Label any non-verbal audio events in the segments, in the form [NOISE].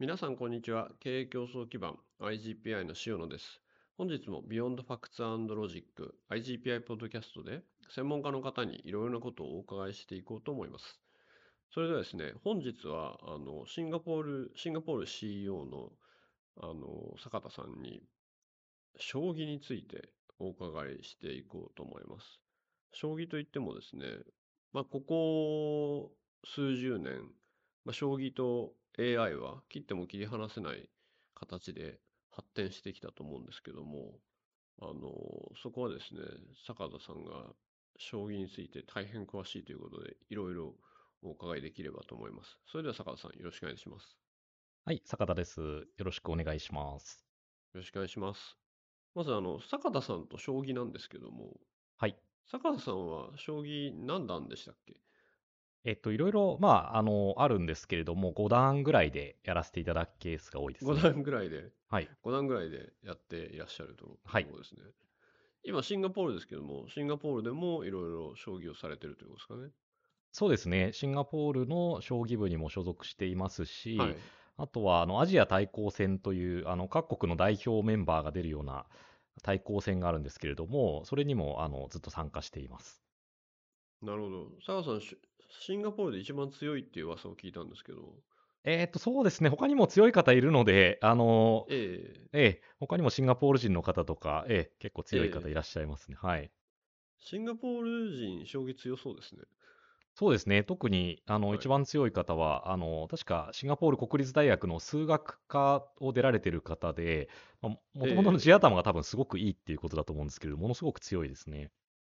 皆さん、こんにちは。経営競争基盤 IGPI の塩野です。本日も Beyond Facts and Logic IGPI ポッドキャストで専門家の方にいろいろなことをお伺いしていこうと思います。それではですね、本日はあのシンガポール、シンガポール CEO のあの坂田さんに将棋についてお伺いしていこうと思います。将棋といってもですね、まあ、ここ数十年、まあ、将棋と AI は切っても切り離せない形で発展してきたと思うんですけども、あの、そこはですね、坂田さんが将棋について大変詳しいということで、いろいろお伺いできればと思います。それでは坂田さん、よろしくお願いします。はい、坂田です。よろしくお願いします。よろしくお願いします。まず、あの、坂田さんと将棋なんですけども、はい。坂田さんは将棋何段でしたっけ？えっと、いろいろ、まあ、あの、あるんですけれども、5段ぐらいでやらせていただくケースが多いですね。5段ぐらいで、はい。5段ぐらいでやっていらっしゃるというはいことですね。今、シンガポールですけども、シンガポールでもいろいろ将棋をされてるということですかね？そうですね。シンガポールの将棋部にも所属していますし、はい。あとは、あの、アジア対抗戦という、あの、各国の代表メンバーが出るような対抗戦があるんですけれども、それにも、あの、ずっと参加しています。なるほど。坂田さん、シシンガポールで一番強いっていう噂を聞いたんですけど、えっと、そうですね。他にも強い方いるので、あの、ええええ、他にもシンガポール人の方とか、ええ、結構強い方いらっしゃいますね。はい。シンガポール人、将棋強そうですね。そうですね。特に、あの、はい一番強い方は、あの、確かシンガポール国立大学の数学科を出られてる方で、まあもともとの地頭が多分すごくいいっていうことだと思うんですけれども、ものすごく強いですね。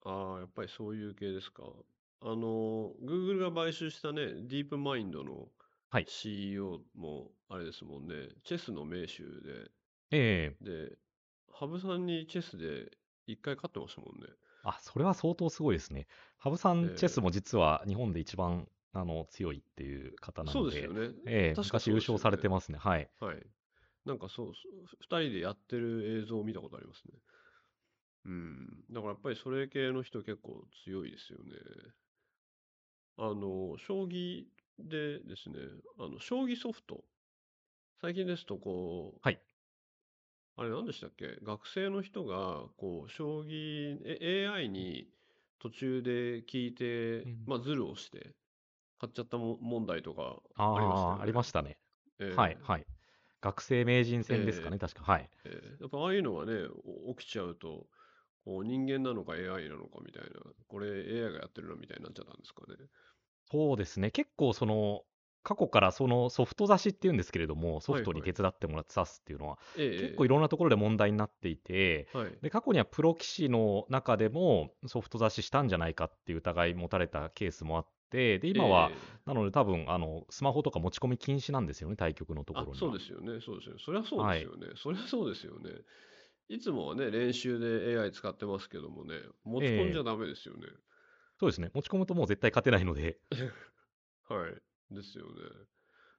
ああ、やっぱりそういう系ですか。あの、Google が買収したね、ディープマインドのはい。CEO もあれですもんね、チェスの名手ええで、で、羽生さんにチェスで一回勝ってましたもんね。あ、それは相当すごいですね。羽生さええん、チェスも実は日本で一番、あの、強いっていう方なので、そうですよね。ええ確か昔優勝されてますね。はい。はい。なんかそう、そう二人でやってる映像を見たことありますね。うん。だからやっぱりそれ系の人結構強いですよね。あの、将棋でですね、あの、将棋ソフト。最近ですと、こう、はい。あれ何でしたっけ？学生の人が、こう、将棋、え AI に途中で聞いてうん、まあ、ズルをして、買っちゃったも問題とかあありましたよあ、ありましたね。ええはい、はい。学生名人戦ですかね、ええ確か。はい。えーやっぱああいうのがね、お起きちゃうと、人間なのか AI なのかみたいな、これ AI がやってるなみたいになっちゃったんですかね。そうですね。結構その、過去からそのソフト指しっていうんですけれども、ソフトに手伝ってもらって指すっていうのは、ええ結構いろんなところで問題になっていて、はい。で、過去にはプロ棋士の中でもソフト指ししたんじゃないかっていう疑い持たれたケースもあって、で、今は、えなので多分、あの、スマホとか持ち込み禁止なんですよね、対局のところには。そうですよね、そうですよね。そりゃそうですよね。そりゃそうですよね。いつもはね、練習で AI 使ってますけどもね、持ち込んじゃダメですよね。そうですね。持ち込むともう絶対勝てないので、[LAUGHS] はい。ですよね。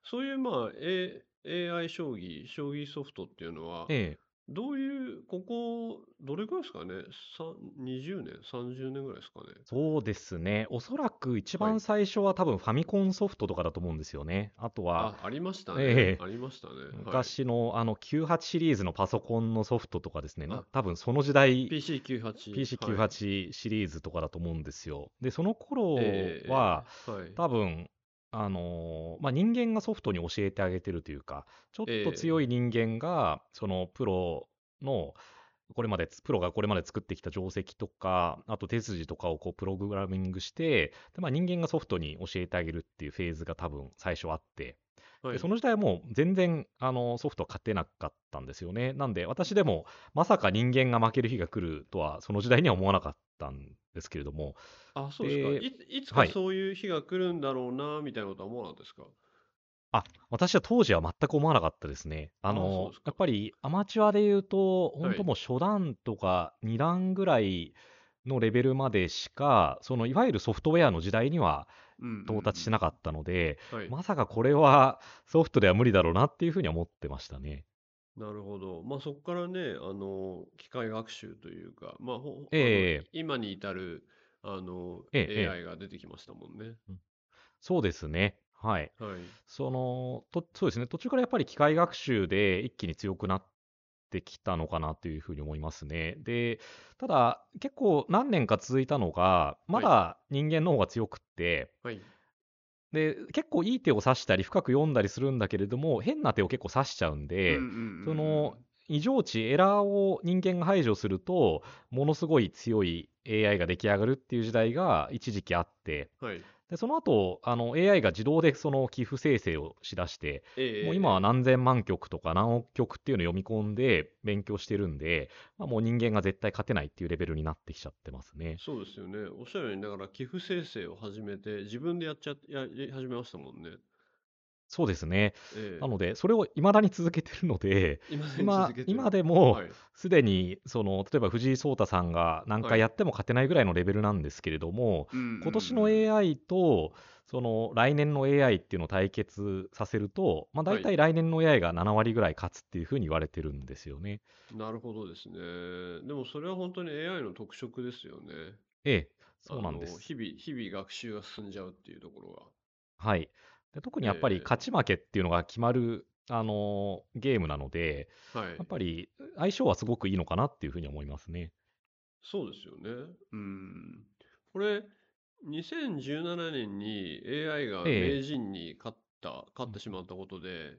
そういう、まあ、A、AI 将棋、将棋ソフトっていうのは、ええどういう、ここ、どれくらいですかね？さ ?20 年、30年ぐらいですかね？そうですね。おそらく一はい番最初は多分ファミコンソフトとかだと思うんですよね。あとは、あ、ありましたね。ええありましたね。はい、昔のあの98シリーズのパソコンのソフトとかですね、なあ多分その時代、PC98。PC98 シリーズとかだと思うんですよ。で、その頃ええは、はい。多分、あのーまあ、人間がソフトに教えてあげてるというか、ちょっと強い人間が、そのプロの、これまで、プロがこれまで作ってきた定石とか、あと手筋とかをこうプログラミングして、でまあ、人間がソフトに教えてあげるっていうフェーズが多分最初あって、はいでその時代はもう全然あのソフトは勝てなかったんですよね。なんで私でもまさか人間が負ける日が来るとはその時代には思わなかったんですけれども、あ、そうですか。でいつかそういう日が来るんだろうな、みたいなことは思わなかったですか？あ、私は当時は全く思わなかったですね。あのやっぱりアマチュアで言うと、はい本当もう初段とか2段ぐらいのレベルまでしか、そのいわゆるソフトウェアの時代にはうん到達してなかったので、はい。まさかこれはソフトでは無理だろうなっていうふうには思ってましたね。なるほど。まあそこからね、あの、機械学習というか、まあ、ええ今に至る、あの、ええええ AI が出てきましたもんね。そうですね。はい。はい。その、と、そうですね。途中からやっぱり機械学習で一気に強くなってきたのかなというふうに思いますね。で、ただ、結構何年か続いたのが、まだ人間の方が強くって、はい。で、結構いい手を指したり、深く読んだりするんだけれども、変な手を結構指しちゃうんで、うんうんうんうんその、異常値、エラーを人間が排除すると、ものすごい強い AI が出来上がるっていう時代が一時期あって、はい。でその後あの AI が自動でその寄付生成をしだして、ええもう今は何千万曲とか何億曲っていうのを読み込んで勉強してるんで、まあ、もう人間が絶対勝てないっていうレベルになってきちゃってますね。そうですよね。おっしゃるように、だから寄付生成を始めて、自分でやっちゃ、やり始めましたもんね。そうですね。ええなので、それを未だに続けてるので、今で今続けてる今でもはい。すでにその例えば藤井聡太さんが何はい回やっても勝てないぐらいのレベルなんですけれども、今年の AI とその来年の AI っていうのを対決させると、まあ、大体来年の AI が7割ぐらい勝つっていうふうに言われてるんですよね。なるほどですね。でもそれは本当に AI の特色ですよね。ええ、そうなんです。日々、日々学習が進んじゃうっていうところが。はい。で特にやっぱりええ勝ち負けっていうのが決まる、あのーゲームなので、はいやっ。ぱり相性はすごくいいのかなっていうふうに思いますね。そうですよね。うん。これ、2017年に AI がええ名人に勝った、勝ってしまったことで、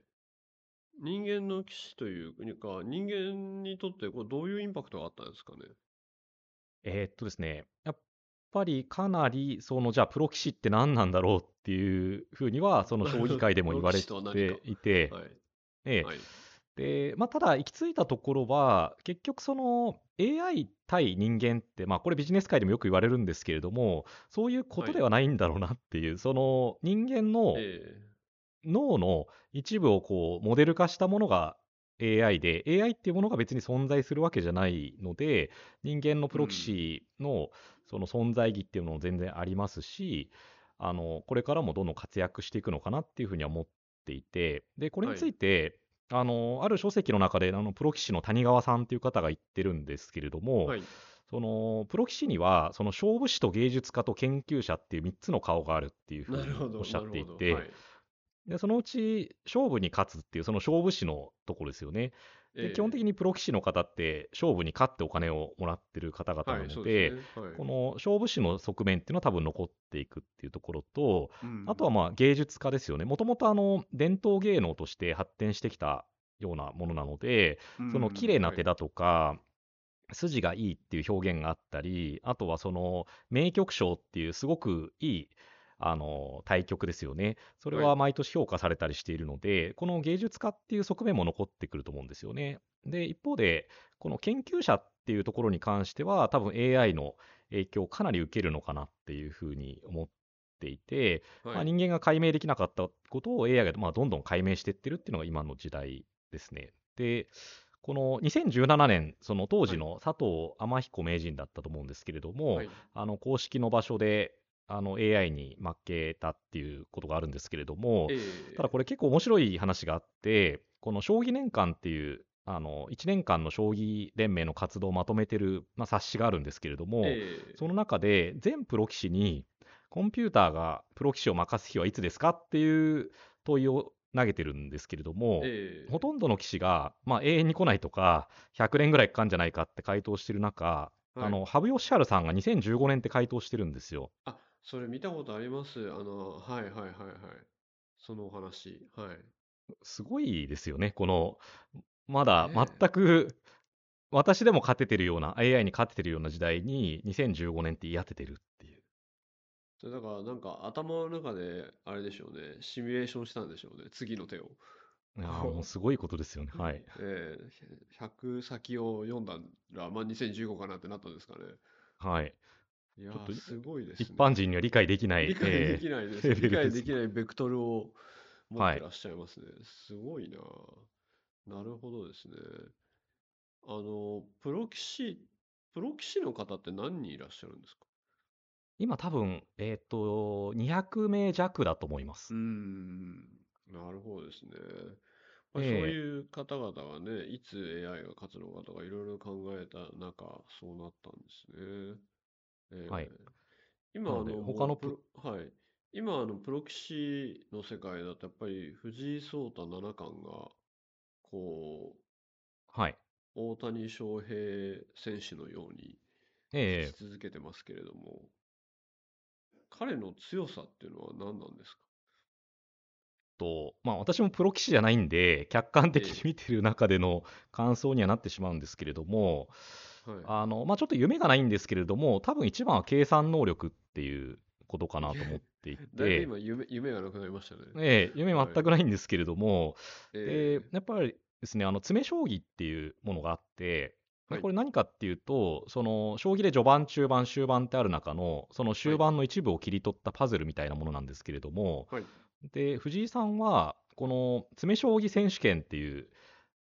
人間の騎士というか、人間にとってこれどういうインパクトがあったんですかね？えーっとですね、やっぱりかなり、そのじゃあプロ棋士って何なんだろうっていうふうには、その将棋界でも言われていて、[LAUGHS] はい。ええはい。で、まあ、ただ行き着いたところは、結局その AI 対人間って、まあこれビジネス界でもよく言われるんですけれども、そういうことではないんだろうなっていう、その人間のえ脳の一部をこうモデル化したものが AI で、AI っていうものが別に存在するわけじゃないので、人間のプロ棋士のその存在意義っていうのも全然ありますし、あのこれからもどんどん活躍していくのかなっていうふうには思っていて、で、これについて、あのある書籍の中であのプロ棋士の谷川さんっていう方が言ってるんですけれどえも、はい。そのプロ棋士にはその勝負師と芸術家と研究者っていう3つの顔があるっていうふうになるほど。おっしゃっていなるほどて、はいでそのうち勝負に勝つっていうその勝負師のところですよね。でえ。え基本的にプロ棋士の方って勝負に勝ってお金をもらってる方々なので、この勝負師の側面っていうのは多分残っていくっていうところと、うん。あとはまあ芸術家ですよね。もともとあの伝統芸能として発展してきたようなものなので、その綺麗な手だ。だとか、筋がいいっていう表現があったり、あとはその名曲賞っていうすごくいいあの対局ですよね。それははい毎年評価されたりしているので、この芸術家っていう側面も残ってくると思うんですよね。で、一方で、この研究者っていうところに関しては、多分 AI の影響をかなり受けるのかなっていうふうに思っていて、まあ、はい。人間が解明できなかったことを AI がまあどんどん解明していってるっていうのが今の時代ですね。で、この2017年、その当時の佐藤天彦名人だったと思うんですけれども、はい。あの公式の場所であの AI に負けたっていうことがあるんですけれども、ええ。ただこれ結構面白い話があって、この将棋年間っていう、あの1年間の将棋連盟の活動をまとめてる、まあ、冊子があるんですけれども、ええ。その中で全プロ棋士にコンピューターがプロ棋士を任す日はいつですかっていう問いを投げてるんですけれども、ええ。ほとんどの棋士が、まあ、永遠に来ないとか、100年ぐらいかかんじゃないかって回答してる中、はい。あの羽生善治さんが2015年って回答してるんですよ。あ、それ見たことあります？あの、はいはいはいはい。そのお話。はい。[LAUGHS] すごいですよね、この、まだ全く私でも勝ててるような、AI に勝ててるような時代に2015年って言い当ててるっていう。それだからなんか頭の中であれでしょうね。シミュレーションしたんでしょうね。次の手を。いやーもうすごいことですよね。[LAUGHS] はい。ええ100先を読んだら、まあ2015かなってなったんですかね。はい。いやちょっとー、すごいですね。一般人には理解できない。理解できないです。レベル理解できないベクトルを持はいってらっしゃいますね。すごいな。なるほどですね。あの、プロ棋士、プロ棋士の方って何人いらっしゃるんですか？今多分、えっ、と、200名弱だと思います。うーん、なるほどですね。まあ、そうええいう方々がね、いつ AI が勝つのかとかいろいろ考えた中、そうなったんですね。ええ。はい今、なの他のプもうプロ、はい。今、あの、プロ棋士の世界だと、やっぱり藤井聡太七冠が、こはい。う、大谷翔平選手のように勝ええち続けてますけれども、彼の強さっていうのは何なんですか？と、まあ私もプロ棋士じゃないんで、客観的にえ。見てる中での感想にはなってしまうんですけれども、え、はい。あの、まあちょっと夢がないんですけれども、多分一番は計算能力っていうことかなと思っていて、だいぶ今夢、夢がなくなりましたね。ええ、夢全はい。くないんですけれども、で、ええ、やっぱりですね、あの、詰将棋っていうものがあって、で、はい、これ何かっていうと、その、将棋で序盤、中盤、終盤ってある中の、その終はい、盤の一部を切り取ったパズルみたいなものなんですけれども、はい。で、藤井さんは、この詰将棋選手権っていう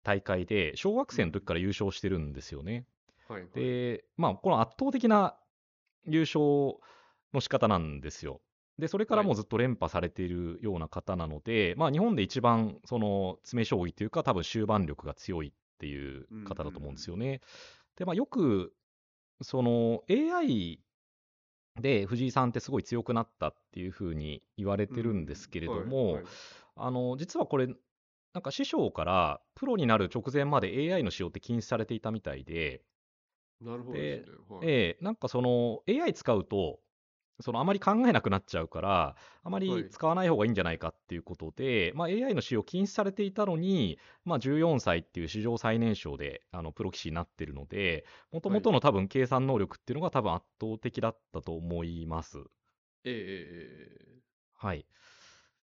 大会で、小学うん。生の時から優勝してるんですよね。はい、はい。で、まあ、この圧倒的な優勝の仕方なんですよ。で、それからはい。もうずっと連覇されているような方なので、まあ、日本で一番、その、詰将棋というか、多分終盤力が強いっていううん、うん、う方だと思うんですん。よね。で、まあ、よく、その、AI で藤井さんってすごい強くなったっていうふうに言われてるんでうん、すけれはい、ども、はい。あの、実はこれ、なんか師匠からプロになる直前まで AI の使用って禁止されていたみたいで、なるほどでね。はええ、なんかその AI 使うと、そのあまり考えなくなっちゃうから、あまい、はりい。使わない方がいいんじゃないかっていうことで、まあ、AI の使用禁止されていたのに、まあ、14歳っていう史上最年少であのプロ棋士になってるので、もとはい。もとの多分計算能力っていうのが多分圧倒的だったと思います。ええ、ええ、ええはい。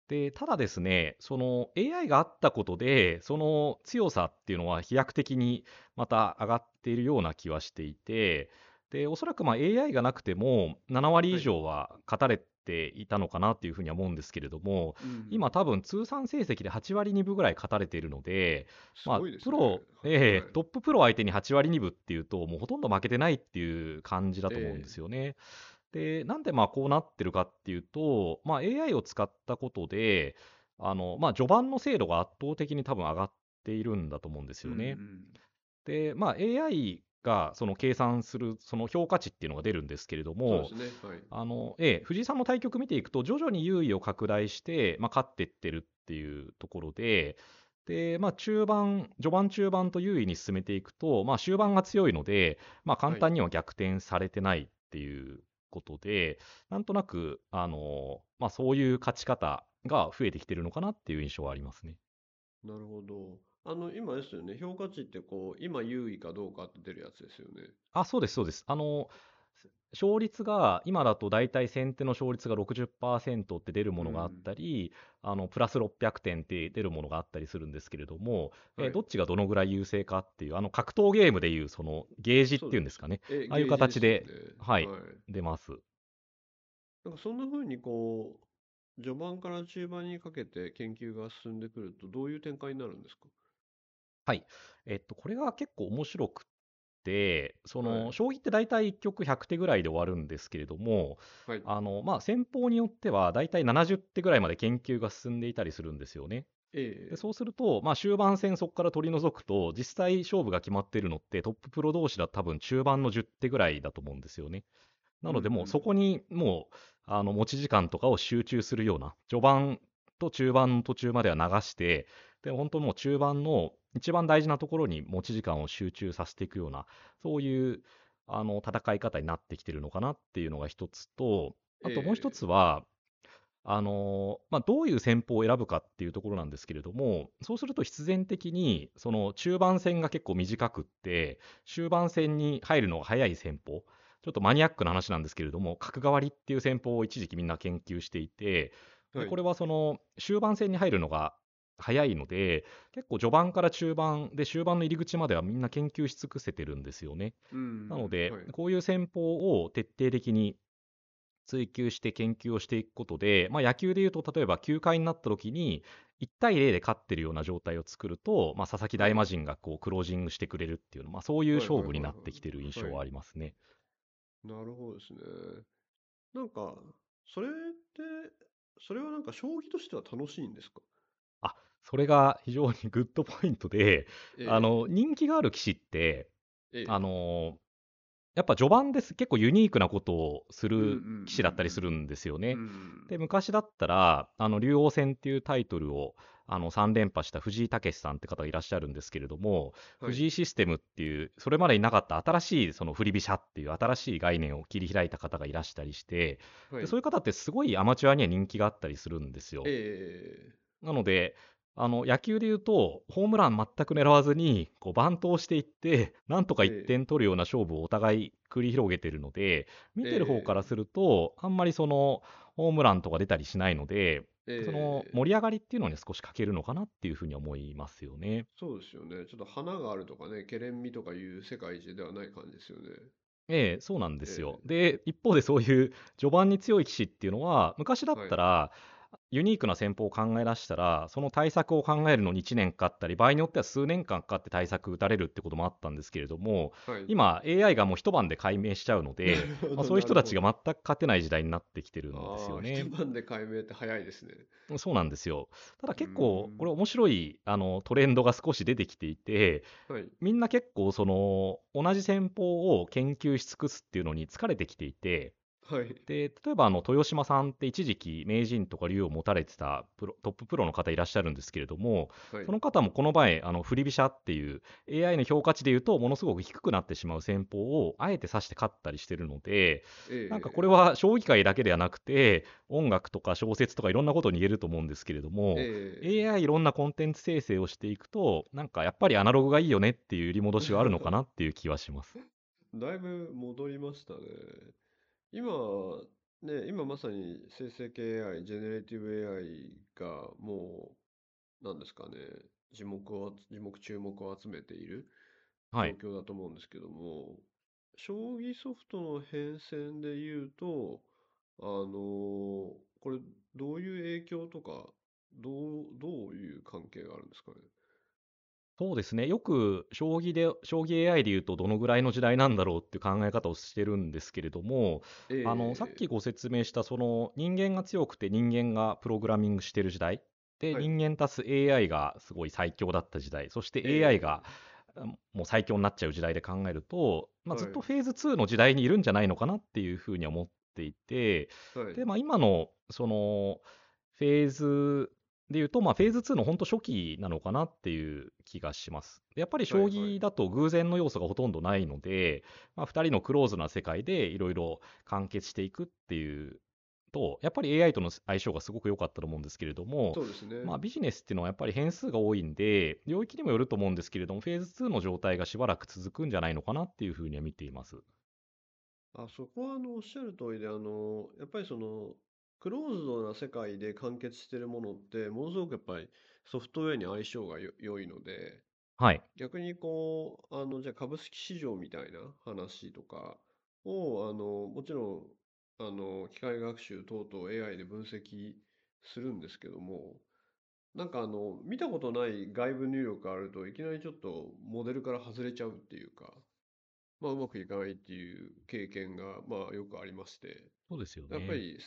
で、ただですね、その AI があったことで、その強さっていうのは飛躍的にまた上がっているような気はしていて、で、おそらくまあ AI がなくても7割以はい。上は勝たれていたのかなっていうふうには思うんですけれども、うん。今多分通算成績で8割2分ぐらい勝たれているので、すまあごいですね。プロ、は、ええはい。トッププロ相手に8割2分っていうと、もうほとんど負けてないっていう感じだと思うんでえすよね。で、なんでまあこうなってるかっていうと、まあ、AI を使ったことで、あの、まあ、序盤の精度が圧倒的に多分上がっているんだと思うんですえ、うん、うよね。ん。で、まあ、AI がその計算するその評価値っていうのが出るんですけれども。あの、ええ、藤井さんの対局見ていくと、徐々に優位を拡大して、まあ、勝っていってるっていうところで、で、まあ、中盤、序盤中盤と優位に進めていくと、まあ、終盤が強いので、まあ、簡はい。単には逆転されてないっていうことで、なんとなく、あの、まあ、そういう勝ち方が増えてきてるのかなっていう印象はありますね。なるほど。あの、今ですよね。評価値ってこう、今優位かどうかって出るやつですよね。あ、そうです、そうです。あの、勝率が、今だと大体先手の勝率が60%って出るものがあっうん。たり、あの、プラス600点って出るものがあったりするんですけれども、えーはい。どっちがどのぐらい優勢かっていう、あの、格闘ゲームでいう、その、ゲージっ。ていうんですかね。え、ああいうゲージですよね。形で、はい、はい。出ます。なんかそんな風にこう、序盤から中盤にかけて研究が進んでくると、どういう展開になるんですか？はい。えっと、これが結構面白くって、その、はい。将棋って大体1局100手ぐらいで終わるんですけれども、はい。あの、まあ、戦法によっては大体70手ぐらいまで研究が進んでいたりするんですよね。で、ええそうすると、まあ、終盤戦そこから取り除くと、実際勝負が決まっているのってトッププロ同士だと多分中盤の10手ぐらいだと思うんですよね。なのでもうそん。こにもう、あの、持ち時間とかを集中するような、序盤と中盤の途中までは流して、で、本当もう中盤の一番大事なところに持ち時間を集中させていくような、そういう、あの、戦い方になってきてるのかなっていうのが一つと、あともう一ええつは、あのまあ、どういう戦法を選ぶかっていうところなんですけれども、そうすると必然的に、その中盤戦が結構短くって、終盤戦に入るのが早い戦法、ちょっとマニアックな話なんですけれども、角換わりっていう戦法を一時期みんな研究していて。これはその終盤戦に入るのが早いので、結構序盤から中盤で終盤の入り口まではみんな研究し尽くせてるんですよね。うん。なので、はい。こういう戦法を徹底的に追求して研究をしていくことで、まあ、野球でいうと、例えば9回になった時に、1対0で勝ってるような状態を作ると、まあ、佐々木はい。大魔神がこうクロージングしてくれるっていうの、まあ、そういう勝負になってきてる印はい。はい。象はありますね。なるほどですね。なんか、それって、それはなんか将棋としては楽しいんですか？あ、それが非常にグッドポイントで、あえ。の、人気がある棋士って、あええ。えの、やっぱ序盤です結構ユニークなことをするうんうんうんうん騎士だったりするんですよね。うんで、昔だったら、あの、竜王戦っていうタイトルを、あの、3連覇した藤井武さんって方がいらっしゃるんですけれども、はい。藤井システムっていう、それまでになかった新しい、その振り飛車っていう新しい概念を切り開いた方がいらしたりして、はい。でそういう方ってすごいアマチュアには人気があったりするんですよ。え。なので、あの野球で言うと、ホームラン全く狙わずに、こうバントをしていって、なんとか1点取るような勝負をお互い繰り広げてるので、見てる方からすると、あんまりそのホームランとか出たりしないので、ええそのえ盛り上がりっていうのに少し欠けるのかなっていうふうに思いますよね。そうですよね。ちょっと花があるとかね、ケレン味とかいう世界一ではない感じですよね。ええ、そうなんですよ。で、一方でそういう序盤に強い棋士っていうのは、昔だったら、ユニークな戦法を考え出したら、その対策を考えるのに1年かかったり、場合によっては数年間かかって対策打たれるってこともあったんですけれども、はい、今、AI がもう一晩で解明しちゃうので、[LAUGHS] まあ、そういう人たちが全く勝てない時代になってきてるんですよね一。晩で解明って早いですね。そうなんですよ。ただ結構うん、これ面白いあのトレンドが少し出てきていて、はい。みんな結構その同じ戦法を研究し尽くすっていうのに疲れてきていて、はい。で例えばあの豊島さんって一時期名人とか竜を持たれてたプロトッププロの方いらっしゃるんですけれども、はいその方もこの前あの振り飛車っていう AI の評価値でいうとものすごく低くなってしまう戦法をあえて指して勝ったりしてるのでええなんかこれは将棋界だけではなくて音楽とか小説とかいろんなことに言えると思うんですけれども、ええ AI いろんなコンテンツ生成をしていくとなんかやっぱりアナログがいいよねっていう揺り戻しはあるのかなっていう気はします。[LAUGHS] だいぶ戻りましたね。今、ね、今まさに生成系 AI、ジェネレティブ AI がもう、なんですかね、字幕を、字幕注目を集めているはい、状況だと思うんですけども、将棋ソフトの変遷で言うと、あのこれ、どういう影響とか、どう、どういう関係があるんですかね？そうですね。よく将棋で将棋 AI でいうとどのぐらいの時代なんだろうっていう考え方をしてるんですけれども、えあのさっきご説明したその人間が強くて人間がプログラミングしてる時代で、はい。人間足す AI がすごい最強だった時代そしてええ。AI が、もう最強になっちゃう時代で考えると、まあ、はい。ずっとフェーズ2の時代にいるんじゃないのかなっていうふうには思っていて、はい。でまあ、今のそのフェーズでいうと、まあ、フェーズ2の本当初期なのかなっていう気がします。でやっぱり将棋だと偶然の要素がほとんどないので、まあ、2人のクローズな世界でいろいろ完結していくっていうと、やっぱり AI との相性がすごく良かったと思うんですけれども、ね。まあ、ビジネスっていうのはやっぱり変数が多いんで、領域にもよると思うんですけれども、フェーズ2の状態がしばらく続くんじゃないのかなっていうふうには見ています。あ、そこはあのおっしゃる通りで、あの、やっぱりその、クローズドな世界で完結してるものって、ものすごくやっぱりソフトウェアに相性がよ良いので、はい。逆にこう、あの、じゃあ株式市場みたいな話とかを、あの、もちろん、あの、機械学習等々 AI で分析するんですけども、なんかあの、見たことない外部入力があるといきなりちょっとモデルから外れちゃうっていうか、まあうまくいかないっていう経験がまあよくありまして、そうですよね。やっぱりと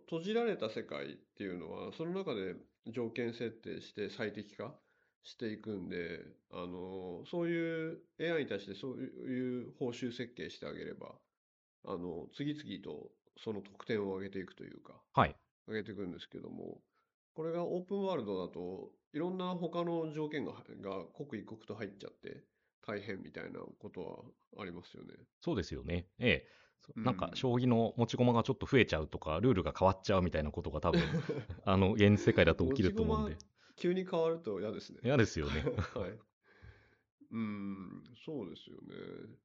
閉じられた世界っていうのは、その中で条件設定して最適化していくんで、あの、そういう AI に対してそういう報酬設計してあげれば、あの、次々とその得点を上げていくというか、はい。上げていくんですけども、これがオープンワールドだと、いろんな他の条件がが刻一刻と入っちゃって大変みたいなことはありますよね。そうですよね。ええ。そうんなんか、将棋の持ち駒がちょっと増えちゃうとか、ルールが変わっちゃうみたいなことが多分、[LAUGHS] あの、現実世界だと起きると思うんで急に変わると嫌ですね。嫌ですよね。[LAUGHS] [LAUGHS] はい。うん、そうですよね。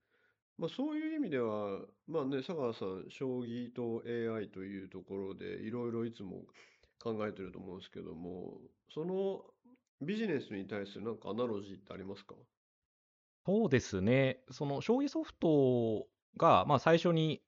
まあそういう意味では、まあね、佐川さん、将棋と AI というところでいろいろいつも考えてると思うんですけども、そのビジネスに対するなんかアナロジーってありますか？そうですね。その、将棋ソフトが、まあ、最初に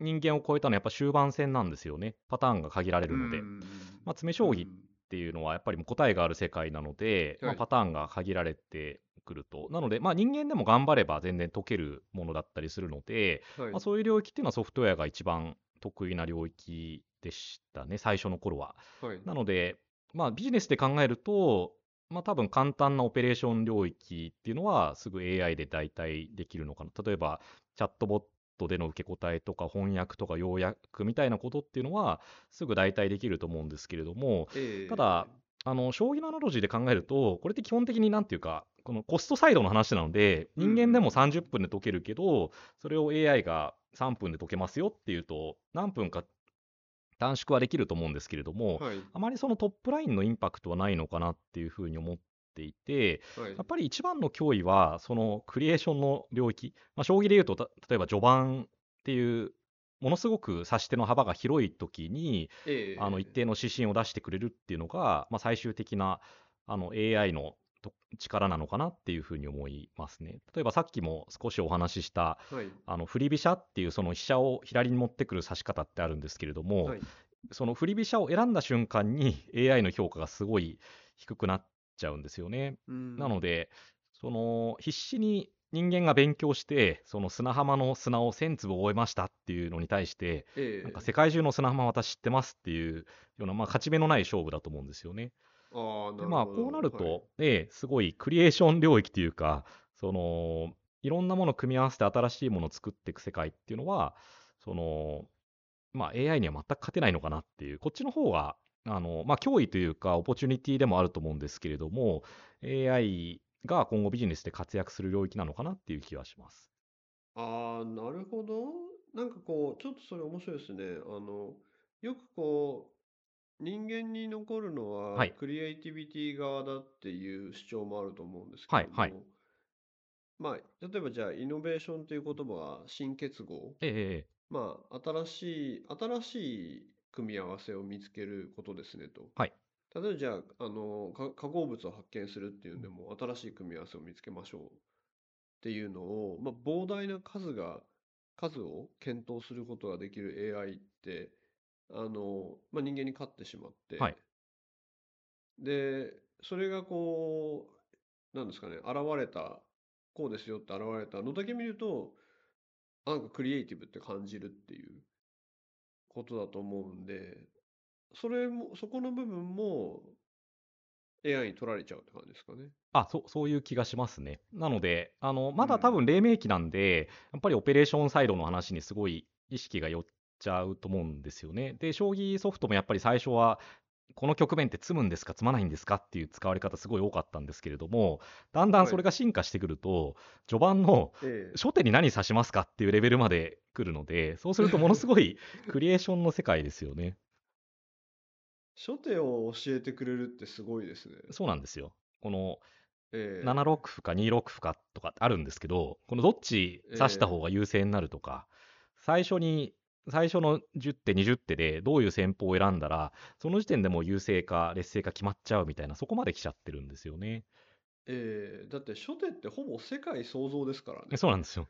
人間を超えたのはやっぱ終盤戦なんですよね。パターンが限られるので。うんまあ、詰将棋っていうのはやっぱりもう答えがある世界なので、まあ、はいパターンが限られてくると。なので、まあ、人間でも頑張れば全然解けるものだったりするので、はいまあ、そういう領域っていうのはソフトウェアが一番得意な領域でしたね、最初の頃は。はいなので、まあ、ビジネスで考えると、まあ多分簡単なオペレーション領域っていうのはすぐ AI で代替できるのかな。例えば、チャットボットでの受け答えとか翻訳とか要約みたいなことっていうのはすぐ代替できると思うんですけれども、ええただ、あの将棋のアナロジーで考えると、これって基本的になんていうか、このコストサイドの話なので、人間でも30分で解けるけど、それを AI が3分で解けますよっていうと、何分か短縮はできると思うんですけれども、はい。あまりそのトップラインのインパクトはないのかなっていうふうに思っていて、はい。やっぱり一番の脅威は、そのクリエーションの領域、まあ、将棋でいうと、た例えば序盤っていう、ものすごく指し手の幅が広い時に、ええ。あの一定の指針を出してくれるっていうのが、まあ、最終的なあの AI のと力なのかなっていうふうに思いますね。例えばさっきも少しお話しした、はい。あの振り飛車っていうその飛車を左に持ってくる指し方ってあるんですけれども、はい。その振り飛車を選んだ瞬間に AI の評価がすごい低くなっちゃうんですよね。うんなので、その必死に人間が勉強して、その砂浜の砂を1000粒覚えましたっていうのに対して、ええなんか世界中の砂浜私知ってますっていうような、まあ、勝ち目のない勝負だと思うんですよね。あでまあ。こうなると、はいええすごいクリエーション領域というか、そのいろんなものを組み合わせて新しいものを作っていく世界っていうのは、そのまあ、AI には全く勝てないのかなっていう、こっちの方があの、まあ、脅威というか、オポチュニティでもあると思うんですけれども、AI が今後ビジネスで活躍する領域なのかなっていう気はします。ああ、なるほど。なんかこう、ちょっとそれ面白いですね。あの、よくこう、人間に残るのははいクリエイティビティ側だっていう主張もあると思うんですけれども、はいはいまあ、例えばじゃあ、イノベーションという言葉が新結合。ええええまあ、新しい、新しい組み合わせを見つけることですねと。はい例えばじゃあ、あの、か化合物を発見するっていうんでも、新しい組み合わせを見つけましょうっていうのを、まあ、膨大な数が、数を検討することができる AI って、あの、まあ、人間に勝ってしまって、はいで、それがこう、なんですかね、現れた、こうですよって現れたのだけ見ると、なんかクリエイティブって感じるっていうことだと思うんで、それも、そこの部分も AI に取られちゃうって感じですかね。あそうそういう気がしますね。なので、あのまだうん多分黎明期なんで、やっぱりオペレーションサイドの話にすごい意識が寄っちゃうと思うんですよね。で、将棋ソフトもやっぱり最初は、この局面って積むんですか、積まないんですか？っていう使われ方すごい多かったんですけれども、だんだんそれが進化してくると、序盤のええ初手に何指しますかっていうレベルまで来るので、そうするとものすごいクリエーションの世界ですよね。初手を教えてくれるってすごいですね。そうなんですよ。このええ7六歩か2六歩かとかあるんですけど、このどっち指した方が優勢になるとか、最初に、最初の10手、20手でどういう戦法を選んだら、その時点でもう優勢か劣勢か決まっちゃうみたいな、そこまで来ちゃってるんですよね。ええだって初手ってほぼ世界創造ですからね。そうなんですよ。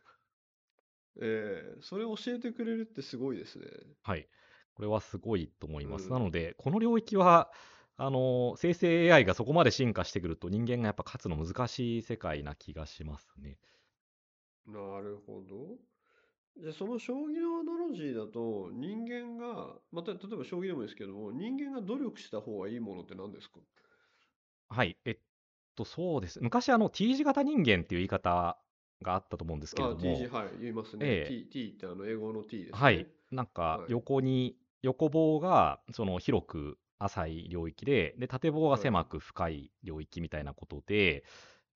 ええそれを教えてくれるってすごいですね。はい。これはすごいと思います。うんなので、この領域は、あの、生成 AI がそこまで進化してくると、人間がやっぱ勝つの難しい世界な気がしますね。なるほど。じゃあその将棋のアナロジーだと人間が、また例えば将棋でもいいですけども、人間が努力した方がいいものって何ですか？はい。えっと、そうです。昔、あの、T 字型人間っていう言い方があったと思うんですけれあ、ども、T 字、はい、言いますね。ええ T、T ってあの英語の T ですね。はい。なんかはい横に、横棒がその広く浅い領域で、で、縦棒が狭く深い領域みたいなことで、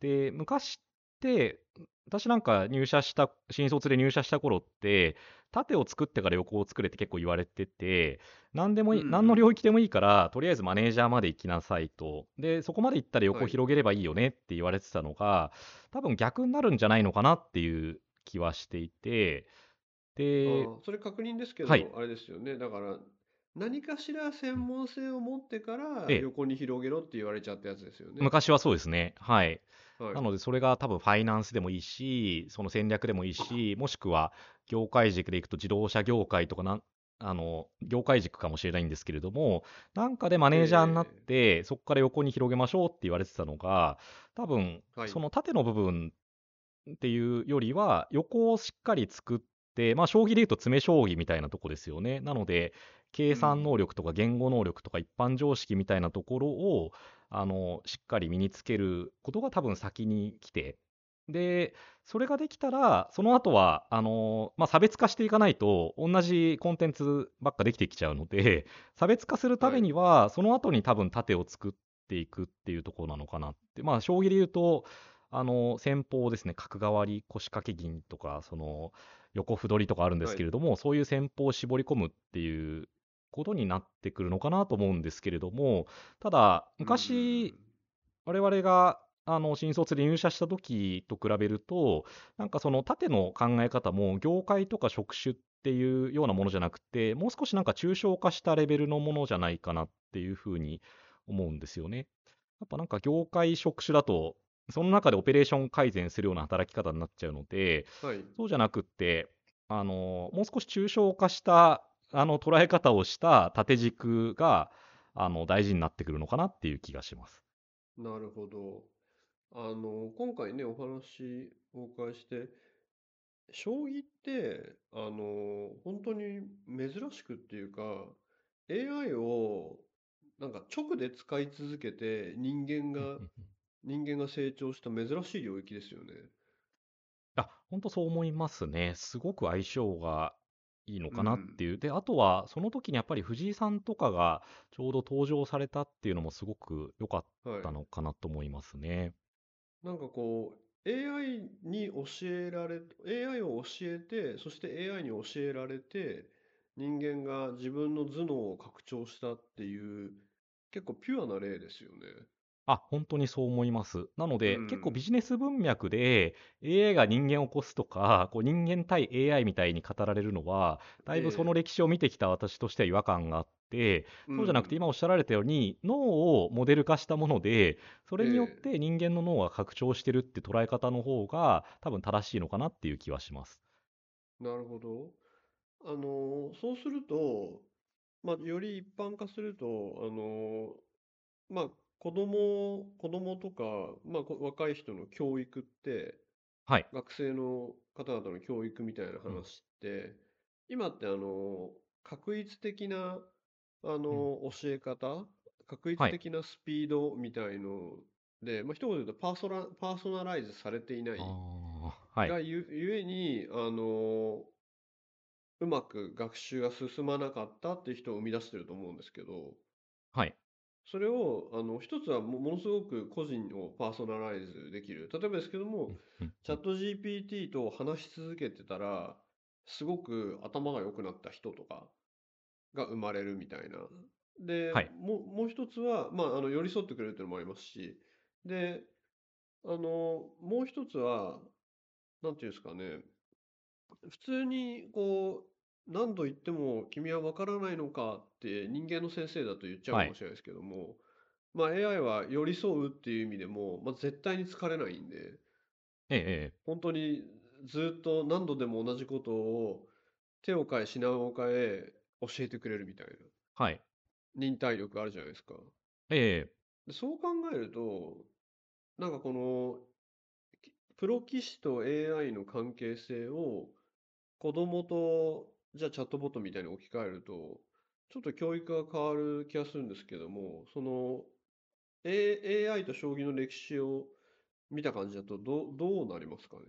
で、昔って、私なんか入社した、新卒で入社した頃って、縦を作ってから横を作れって結構言われてて、何でもいい、うん何の領域でもいいから、とりあえずマネージャーまで行きなさいと。で、そこまで行ったら横はい広げればいいよねって言われてたのが、多分逆になるんじゃないのかなっていう気はしていて、で、あそれ確認ですけど、はいあれですよね。だから、何かしら専門性を持ってからええ横に広げろって言われちゃったやつですよね。昔はそうですね。はい。はい。なので、それが多分ファイナンスでもいいし、その戦略でもいいし、もしくは業界軸でいくと自動車業界とかなん、あの、業界軸かもしれないんですけれども、なんかでマネージャーになって、そこから横に広げましょうって言われてたのが、多分はい、その縦の部分っていうよりは、横をしっかり作って、まあ、将棋で言うと詰め将棋みたいなとこですよね。なので、計算能力とか言語能力とか一般常識みたいなところを、あの、しっかり身につけることが多分先に来て、で、それができたら、その後は、あの、まあ、差別化していかないと、同じコンテンツばっかできてきちゃうので、[LAUGHS] 差別化するためには、その後に多分盾を作っていくっていうところなのかなって。まあ、将棋で言うと、あの、戦法ですね、角換わり、腰掛け銀とか、その、横歩取りとかあるんですけれども、そういう戦法を絞り込むっていうことになってくるのかなと思うんですけれども、ただ、昔、我々があの新卒で入社した時と比べると、なんかその縦の考え方も業界とか職種っていうようなものじゃなくて、もう少しなんか抽象化したレベルのものじゃないかなっていうふうに思うんですよね。やっぱなんか業界職種だと、その中でオペレーション改善するような働き方になっちゃうので、はい。そうじゃなくって、あの、もう少し抽象化した、あの、捉え方をした縦軸が、あの、大事になってくるのかなっていう気がします。なるほど。あの、今回ね、お話お伺いして、将棋って、あの、本当に珍しくっていうか、AI をなんか直で使い続けて人間が、[LAUGHS] 人間が成長した珍しい領域ですよね。あ、本当そう思いますね。すごく相性がいいのかなっていう。で、あとは、その時にやっぱり藤井さんとかがちょうど登場されたっていうのもすごく良かっはい。たのかなと思いますね。なんかこう、AI に教えられ、AI を教えて、そして AI に教えられて、人間が自分の頭脳を拡張したっていう、結構ピュアな例ですよね。あ、本当にそう思います。なので、うん結構ビジネス文脈で AI が人間を起こすとか、こう人間対 AI みたいに語られるのは、だいぶその歴史を見てきた私としては違和感があって、そうじゃなくてん今おっしゃられたように、脳をモデル化したもので、それによって人間の脳が拡張してるって捉え方の方が多分正しいのかなっていう気はします。なるほど。あの、そうすると、まあ、より一般化すると、あの、まあ、子供、子供とか、まあ、こ若い人の教育って、はい。学生の方々の教育みたいな話って、今ってあの、確一的な、あの、教え方、確一はい的なスピードみたいので、まあ、一言で言うとパーソナ、パーソナライズされていないはい。がゆ、ゆえに、あの、うまく学習が進まなかったっていう人を生み出してると思うんですけど、はい。それを、あの、一つはも、ものすごく個人をパーソナライズできる。例えばですけども、うんチャット GPT と話し続けてたら、すごく頭が良くなった人とかが生まれるみたいな。で、はいもう、もう一つは、まあ、あの、寄り添ってくれるっていうのもありますし、で、あの、もう一つは、なんていうんですかね、普通に、こう、何度言っても君は分からないのかって人間の先生だと言っちゃうかもしれないですけども、まあ AI は寄り添うっていう意味でも、まあ、絶対に疲れないんで、ええ、ええ。本当にずっと何度でも同じことを手を変え品を変え教えてくれるみたいなはい。忍耐力あるじゃないですか。ええ、でそう考えると、なんかこのきプロ棋士と AI の関係性を子供とじゃあチャットボットみたいに置き換えると、ちょっと教育が変わる気がするんですけども、その、A、AI と将棋の歴史を見た感じだとどう、どうなりますかね？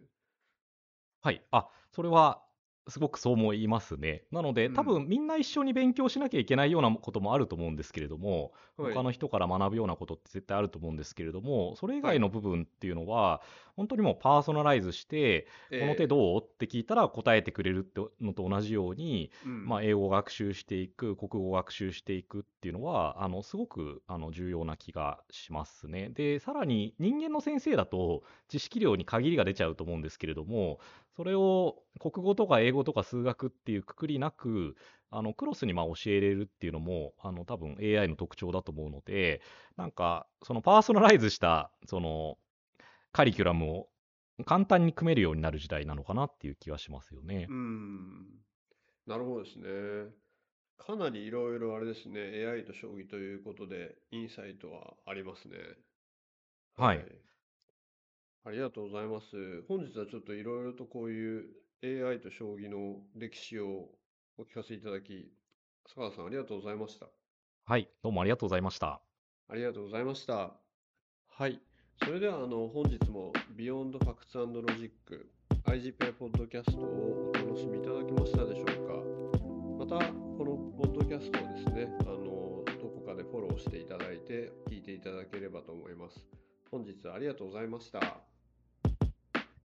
はい。あ、それは、すごくそう思いますね。なので、うん多分みんな一緒に勉強しなきゃいけないようなこともあると思うんですけれども、はい他の人から学ぶようなことって絶対あると思うんですけれども、それ以外の部分っていうのは、本当にもうパーソナライズして、この手どうって聞いたら答えてくれるってのと同じように、う、うんまあ、英語を学習していく、国語を学習していくっていうのは、あのすごくあの重要な気がしますね。で、さらに人間の先生だと知識量に限りが出ちゃうと思うんですけれども、それを国語とか英語とか数学っていうくくりなく、あのクロスにまあ教えれるっていうのも、あの多分 AI の特徴だと思うので、なんかそのパーソナライズしたそのカリキュラムを簡単に組めるようになる時代なのかなっていう気はしますよね。うん。なるほどですね。かなりいろいろあれですね、AI と将棋ということで、インサイトはありますね。はいありがとうございます。本日はちょっといろいろとこういう AI と将棋の歴史をお聞かせいただき、坂田さん、ありがとうございました。はい、どうもありがとうございました。ありがとうございました。はい。それでは、あの、本日も Beyond Facts and Logic IGPI ポッドキャストをお楽しみいただけましたでしょうか。また、このポッドキャストをですね、あの、どこかでフォローしていただいて、聞いていただければと思います。本日はありがとうございました。